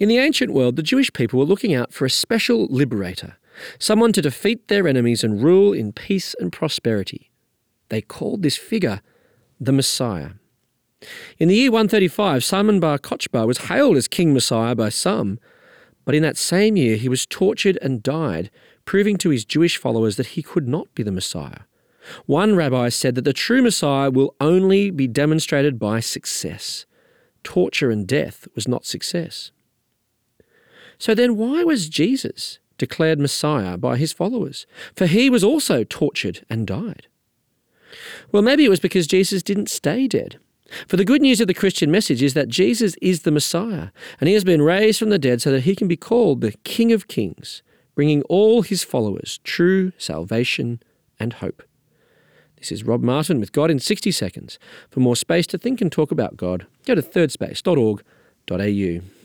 In the ancient world, the Jewish people were looking out for a special liberator, someone to defeat their enemies and rule in peace and prosperity. They called this figure the Messiah. In the year 135, Simon bar Kochba was hailed as King Messiah by some, but in that same year he was tortured and died, proving to his Jewish followers that he could not be the Messiah. One rabbi said that the true Messiah will only be demonstrated by success. Torture and death was not success. So then, why was Jesus declared Messiah by his followers? For he was also tortured and died. Well, maybe it was because Jesus didn't stay dead. For the good news of the Christian message is that Jesus is the Messiah, and he has been raised from the dead so that he can be called the King of Kings, bringing all his followers true salvation and hope. This is Rob Martin with God in 60 Seconds. For more space to think and talk about God, go to thirdspace.org.au.